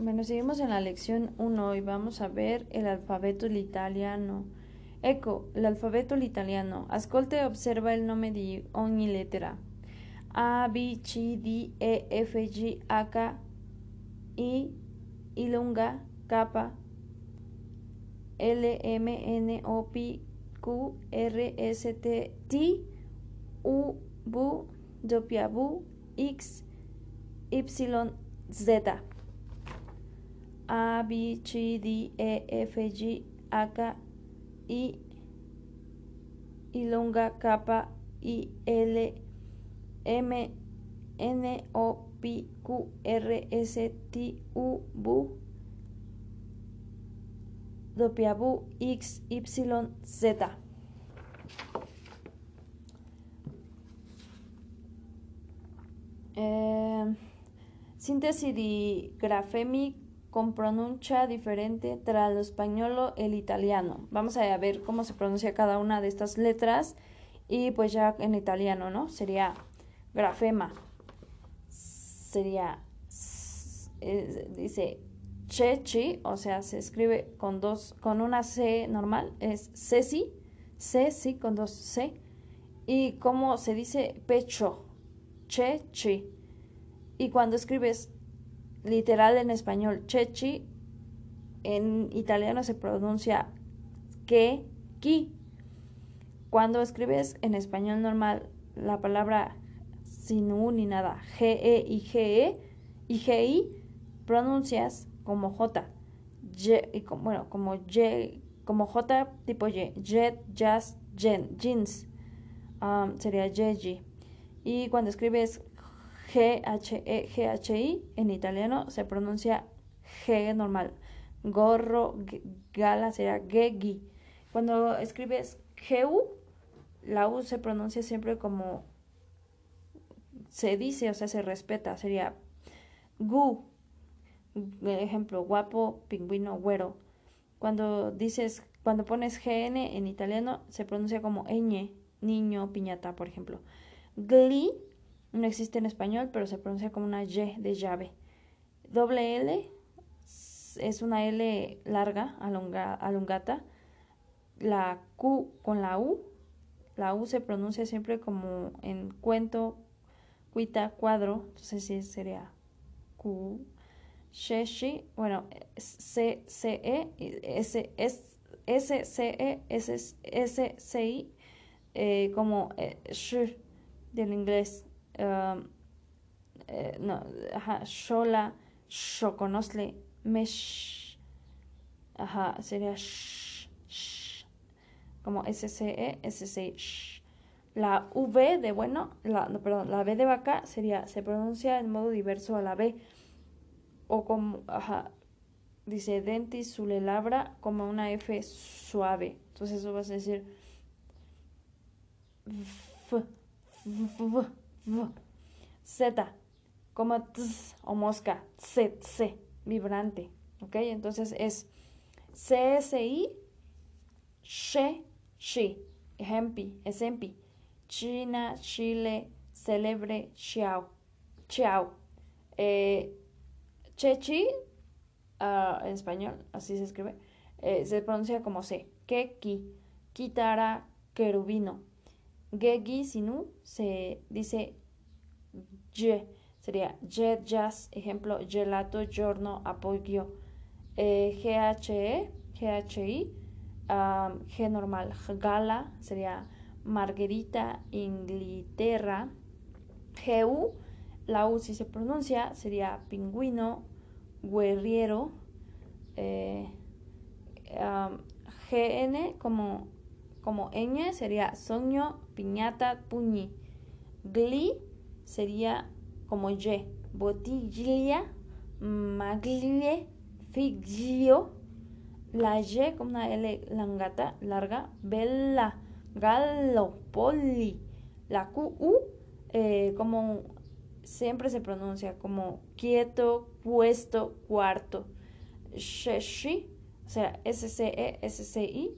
Bueno, seguimos en la lección 1 y vamos a ver el alfabeto italiano. Ecco, l'alfabeto italiano. Ascolte e osserva il nome di ogni lettera. A, B, C, D, E, F, G, H, I, I lunga, K, L, M, N, O, P, Q, R, S, T, T, U, V, W, X, Y, Z. A, B, C, D, E, F, G, H, I, Y K, I, L, M, N, O, P, Q, R, S, T, U, V, W, X, Y, Z. Eh, síntesis con pronuncia diferente tras lo español el italiano. Vamos a ver cómo se pronuncia cada una de estas letras y pues ya en italiano, ¿no? Sería grafema. Sería eh, dice chechi, o sea, se escribe con dos con una C normal, es ceci, ceci con dos C. Y como se dice pecho, chechi. Y cuando escribes literal en español, chechi, en italiano se pronuncia que, ki. Cuando escribes en español normal la palabra sin u ni nada, ge y ge y gi, pronuncias como j, y como, bueno, como y, como j tipo y, jet, jazz, jen, jeans, um, sería yeji. Y cuando escribes G-H-E-G-H-I, en italiano se pronuncia G normal. Gorro, gala sería Gegi. Cuando escribes GU, la U se pronuncia siempre como se dice, o sea, se respeta. Sería Gu. Ejemplo, guapo, pingüino, güero. Cuando dices, cuando pones GN en italiano, se pronuncia como ñ, niño, piñata, por ejemplo. Gli no existe en español, pero se pronuncia como una Y de llave. Doble L es una L larga, alongata. La Q con la U. La U se pronuncia siempre como en cuento, cuita, cuadro. Entonces sí sería Q. Sheshi, bueno, C, C, E, S, S, C, E, S, S, C, I, eh, como eh, sh del inglés eh, no, ajá, shola, shokonosle, mesh, ajá, sería sh, sh, como SCE, SCE, sh. La V de bueno, la, no, perdón, la B de vaca sería, se pronuncia en modo diverso a la B, o como, ajá, dice dentis labra como una F suave. Entonces eso vas a decir Z, como tz o mosca, z, c, vibrante. ¿Ok? Entonces es CSI, she, she, ejemplo, esempi, China, Chile, celebre, xiao, chiao. Eh, chechi, uh, en español, así se escribe, eh, se pronuncia como C. Keki, kitara, querubino. Gegi sinu se dice y, sería jet, jazz, ejemplo, gelato, giorno, apoyo. Eh, GHE, GHI, G normal, gala, sería Margarita, Inglaterra. GU, la U si se pronuncia, sería pingüino, guerriero. Eh, GN como como ñ sería soño, piñata, puñi. Gli sería como y. Bottiglia, maglie, figlio. La y como una L langata, larga. Bella, gallo, poli. La QU eh, como siempre se pronuncia como quieto, puesto, cuarto. Sheshi, o sea, S-C-E, S-C-I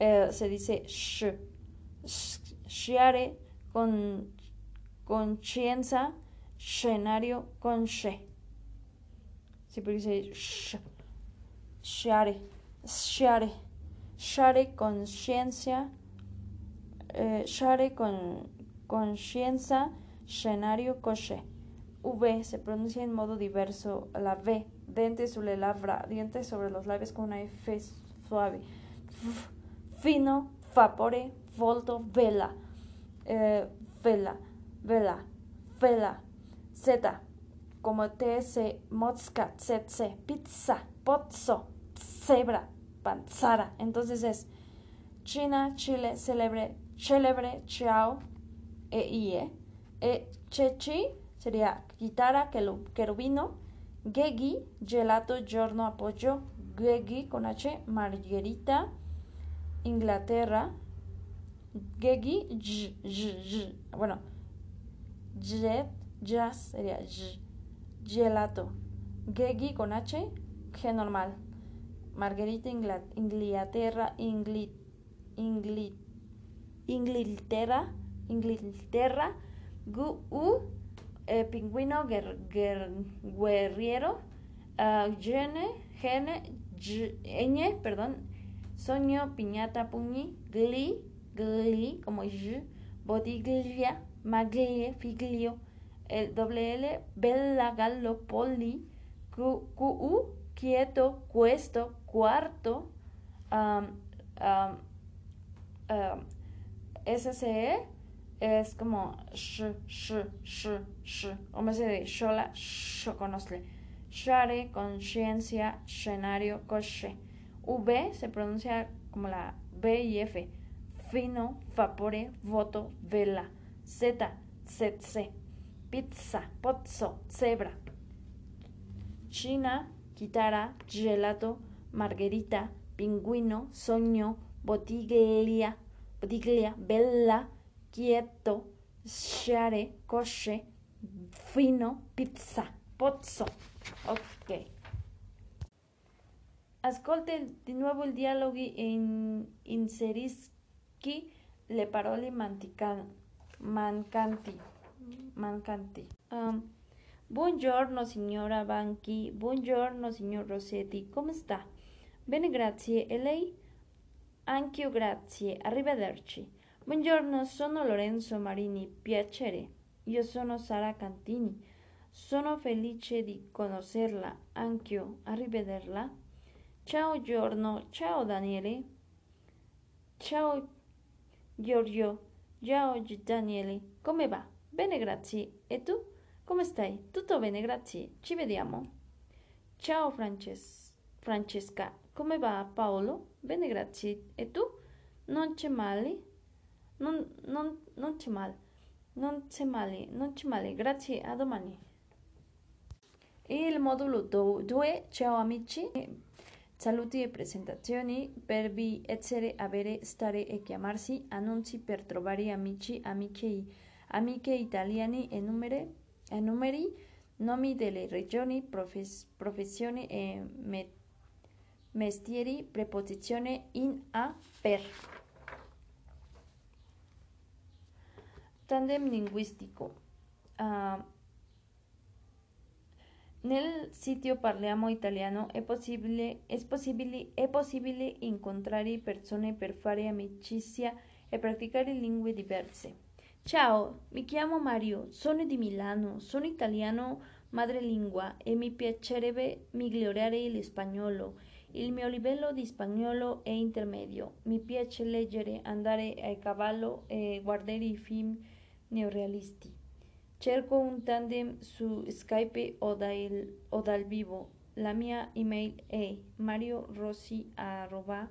eh, se dice sh, shiare con conciencia, escenario con she. si dice sh, share, share, share conciencia, eh, share con conciencia, escenario coche. V se pronuncia en modo diverso, la V, dente sobre la labra, dientes sobre los labios con una F suave. fino, vapore, volto, vela, eh, vela, vela, vela, Z, como TS, mosca, tsetse, pizza, pozzo, cebra, panzara. Entonces es China, Chile, celebre, celebre, chao, e ie, e. Chechi, sería guitarra, querubino, gegi, gelato, giorno, apoyo, gegi con H, margarita, Inglaterra, gegi, j, j, bueno, jet, jazz sería j, gelato, gegi con H, G normal, margarita, Inglaterra, Inglaterra, Inglaterra, Inglaterra, gu, u, eh, pingüino guerriero, uh, gene, gene, ñ, perdón, soño, piñata, puñi, gli, gli, como j, bodiglia, maglie, figlio, el doble L, bella, gallo, poli, cu, cu, quieto, cuesto, cuarto, um, um, SCE, es como sh, sh, sh, sh, o me de shola, shoconosle. Share, conciencia, escenario, coche. V se pronuncia como la B y F. Fino, vapore, voto, vela. Z, Z, pizza, pozzo, cebra. China, guitarra, gelato, margarita, pingüino, soño, botiglia, botiglia, bella, quieto, share, coche, fino, pizza, pozzo. Ok. Ascolte di nuovo il dialogo in inserischi le parole mancanti. mancanti. Um, buongiorno signora Banchi, buongiorno signor Rossetti, come sta? Bene, grazie. E lei? Anch'io grazie. Arrivederci. Buongiorno, sono Lorenzo Marini, piacere. Io sono Sara Cantini. Sono felice di conoscerla, anch'io. Arrivederla. Ciao Giorno, ciao Daniele. Ciao Giorgio, ciao Daniele. Come va? Bene, grazie. E tu? Come stai? Tutto bene, grazie. Ci vediamo. Ciao Frances Francesca, come va Paolo? Bene, grazie. E tu? Non c'è male? Non, non, non c'è male, non c'è male, non c'è male, grazie, a domani. Il modulo 2, ciao amici, saluti e presentazioni, verbi essere, avere, stare e chiamarsi, annunci per trovare amici, amiche, amiche italiani e numeri, e numeri nomi delle regioni, profes, professioni e mestieri, preposizione in a per. Tandem linguistico. Uh, nel sito Parliamo Italiano è possibile, è, possibile, è possibile incontrare persone per fare amicizia e praticare lingue diverse. Ciao, mi chiamo Mario, sono di Milano, sono italiano madrelingua e mi piacerebbe migliorare l'espagnolo. Il mio livello di spagnolo è intermedio. Mi piace leggere, andare a cavallo e guardare i film neorealisti. Cerco un tandem su Skype o dal, vivo. La mia email è mariorossi arroba,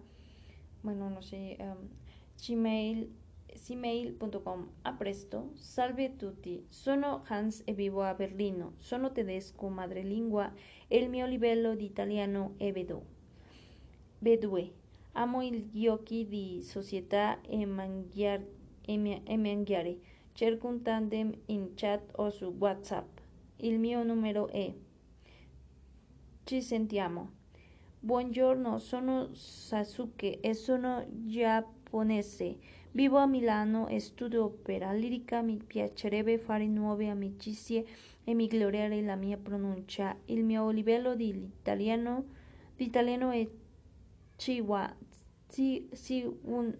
bueno, no sé, um, gmail, gmail.com. A presto, salve tutti. Sono Hans e vivo a Berlino. Sono tedesco madrelingua e il mio livello di italiano è B2. Amo il giochi di società e mangiare. E mangiare. Cerco un tandem in chat o su WhatsApp. Il mio numero è. Ci sentiamo. Buongiorno, sono Sasuke e sono giapponese. Vivo a Milano e studio opera lirica. Mi piacerebbe fare nuove amicizie e migliorare la mia pronuncia. Il mio livello di italiano, di italiano è C1. Sì, sì, un,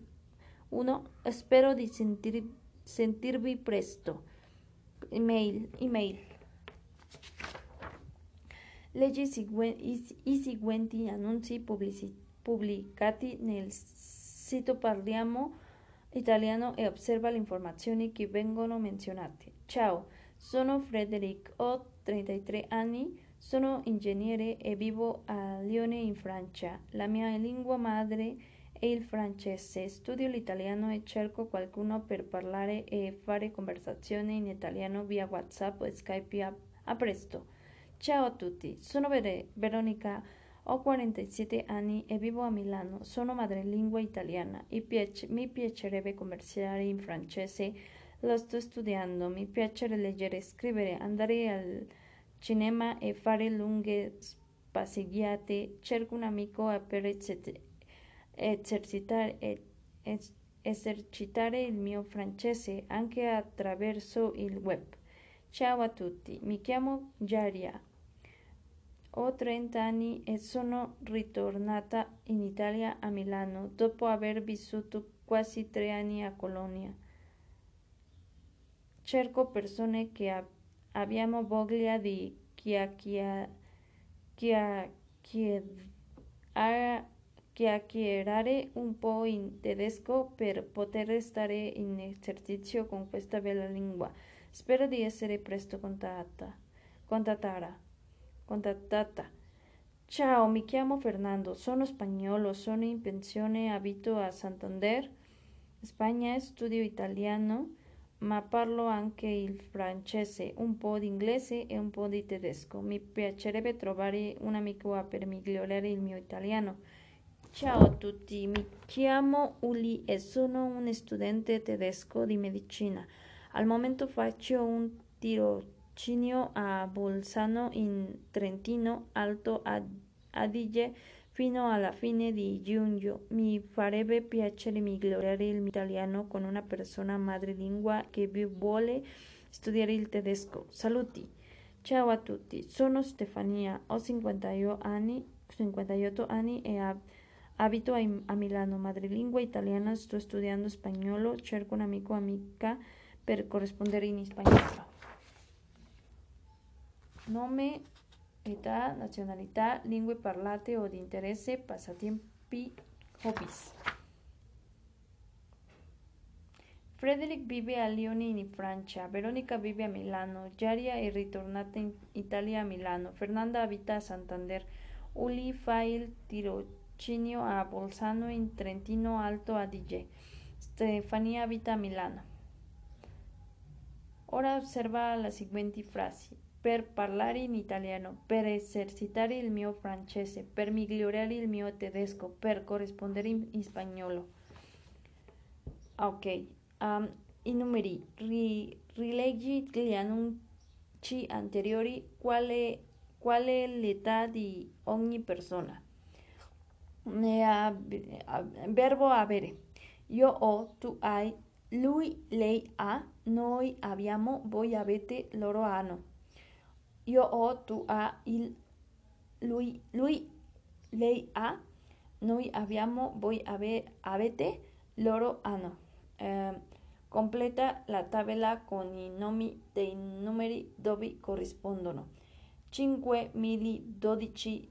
uno. Spero di sentir, sentirvi presto. Email, email. Leggi i, seguenti annunci pubblicati nel sito Parliamo Italiano e osserva le informazioni che vengono menzionate. Ciao, sono Frederic, ho 33 anni, sono ingegnere e vivo a Lione in Francia. La mia lingua madre è il francese, studio l'italiano e cerco qualcuno per parlare e fare conversazioni in italiano via WhatsApp o Skype. A, a presto! Ciao a tutti, sono Veronica, ho 47 anni e vivo a Milano. Sono madrelingua italiana e piace, mi piacerebbe conversare in francese. Lo sto studiando, mi piace leggere, scrivere, andare al cinema e fare lunghe passeggiate. Cerco un amico per esercitare, esercitare il mio francese anche attraverso il web. Ciao a tutti, mi chiamo Giaria. Ho 30 anni e sono ritornata in Italia a Milano dopo aver vissuto quasi tre anni a Colonia. Cerco persone che ab abbiamo voglia di chiacchierare un po' in tedesco per poter stare in esercizio con questa bella lingua. Spero di essere presto contattata. contattata contattata. Ciao, mi chiamo Fernando, sono spagnolo, sono in pensione, abito a Santander, Spagna, studio italiano, ma parlo anche il francese, un po' di inglese e un po' di tedesco. Mi piacerebbe trovare un amico per migliorare il mio italiano. Ciao a tutti, mi chiamo Uli e sono un studente tedesco di medicina. Al momento faccio un tiro Cinio a Bolzano in Trentino Alto Adige fino alla fine di giugno. Mi farebbe piacere migliorare il mio italiano con una persona madrelingua che vuole studiare il tedesco. Saluti! Ciao a tutti, sono Stefania, ho 58 anni, 58 anni e abito a, a Milano, madrelingua italiana, sto studiando spagnolo, cerco un amico amica per corrispondere in spagnolo. nome, età, nazionalità, lingue parlate o di interesse, passatempi, hobbies. Frederick vive a Lione in Francia, Veronica vive a Milano, Giaria è ritornata in Italia a Milano, Fernanda abita a Santander, Uli fa il tirocinio a Bolzano in Trentino Alto Adige, Stefania abita a Milano. Ora osserva la seguenti frasi per parlare in italiano, per esercitare il mio francese, per migliorare il mio tedesco, per corrispondere in, in spagnolo. Ok, um, i numeri. Ri, rileggi gli annunci anteriori. Qual è, qual è l'età di ogni persona? Verbo avere. Io ho, tu hai, lui, lei ha, noi abbiamo, voi avete, loro hanno. Io ho, tu hai, il, lui, lui, lei ha, noi abbiamo, voi ave, avete, loro hanno. Eh, completa la tabella con i nomi dei numeri dove corrispondono. 5, mili, 12,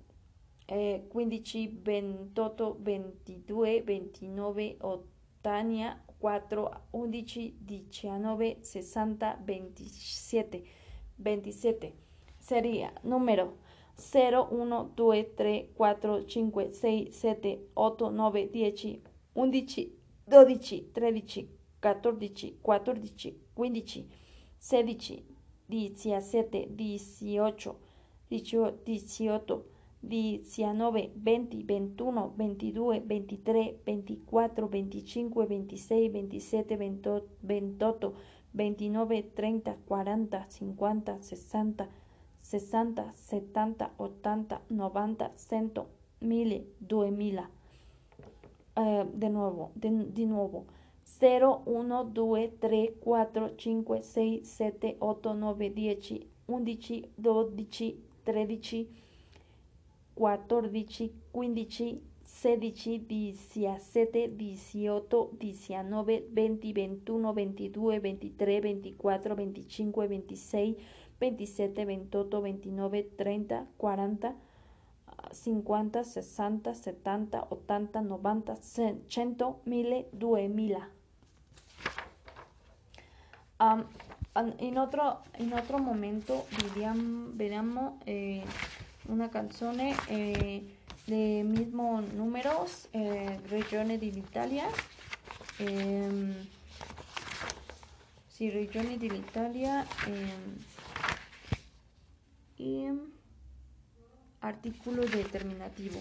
eh, 15, 28, 22, 29, 80, 4, 11, 19, 60, 27, 27 sería número 0, 1, 2, 3, 4, 5, 6, 7, 8, 9, 10, 11, 12, 13, 14, 14, 15, 16, 17, 18, 18, 19, 20, 21, 22, 23, 24, 25, 26, 27, 28, 29, 30, 40, 50, 60, 60, 70, 80, 90, 100, 1000, 2000. Eh, de nuevo, de, de nuevo. 0, 1, 2, 3, 4, 5, 6, 7, 8, 9, 10, undici, dodici, tredici, quattordici, quindici, sedici, diciassette, diciotto, diciannove, venti, ventuno, ventidue, ventitré, ventiquattro, venticinque, ventisei, ventisette, ventotto, ventinove, trenta, quaranta, cinquanta, sessanta, settanta, ottanta, novanta, cento, mille, duemila. Um, en otro, en otro momento veríamos eh, una canción eh, de mismo números, eh, Regione d'Italia. Eh, sí, Regione d'Italia. Eh, y artículo determinativo.